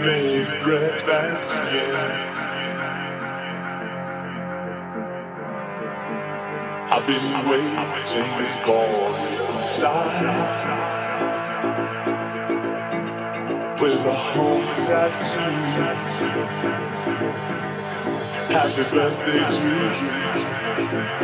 made bread skin. I've been waiting for with a home tattoo. Happy birthday to you.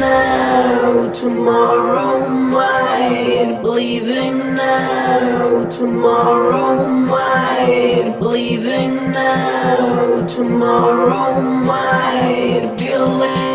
Now, tomorrow might, believing now, tomorrow might, believing now, tomorrow might be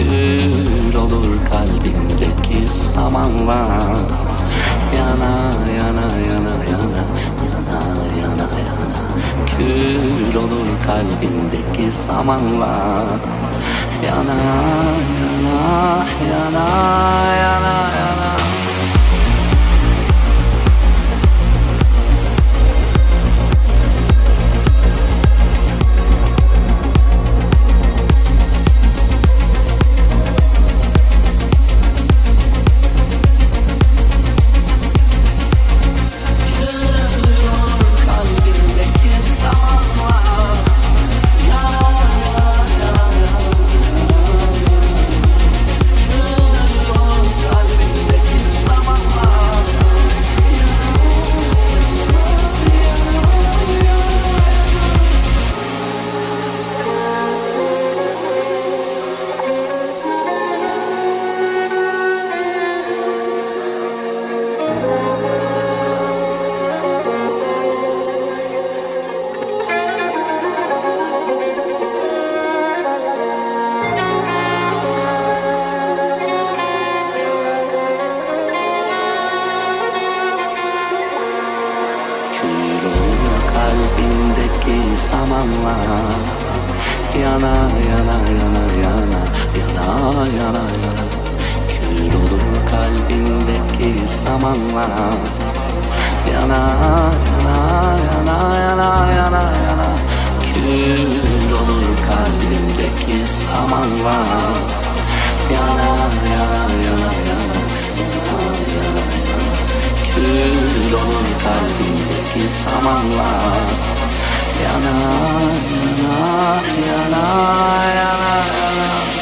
Kül olur kalbindeki samanla Yana yana yana yana yana yana yana. Kül olur kalbindeki samanla Yana yana yana yana yana kalbindeki samanla Yana yana yana yana yana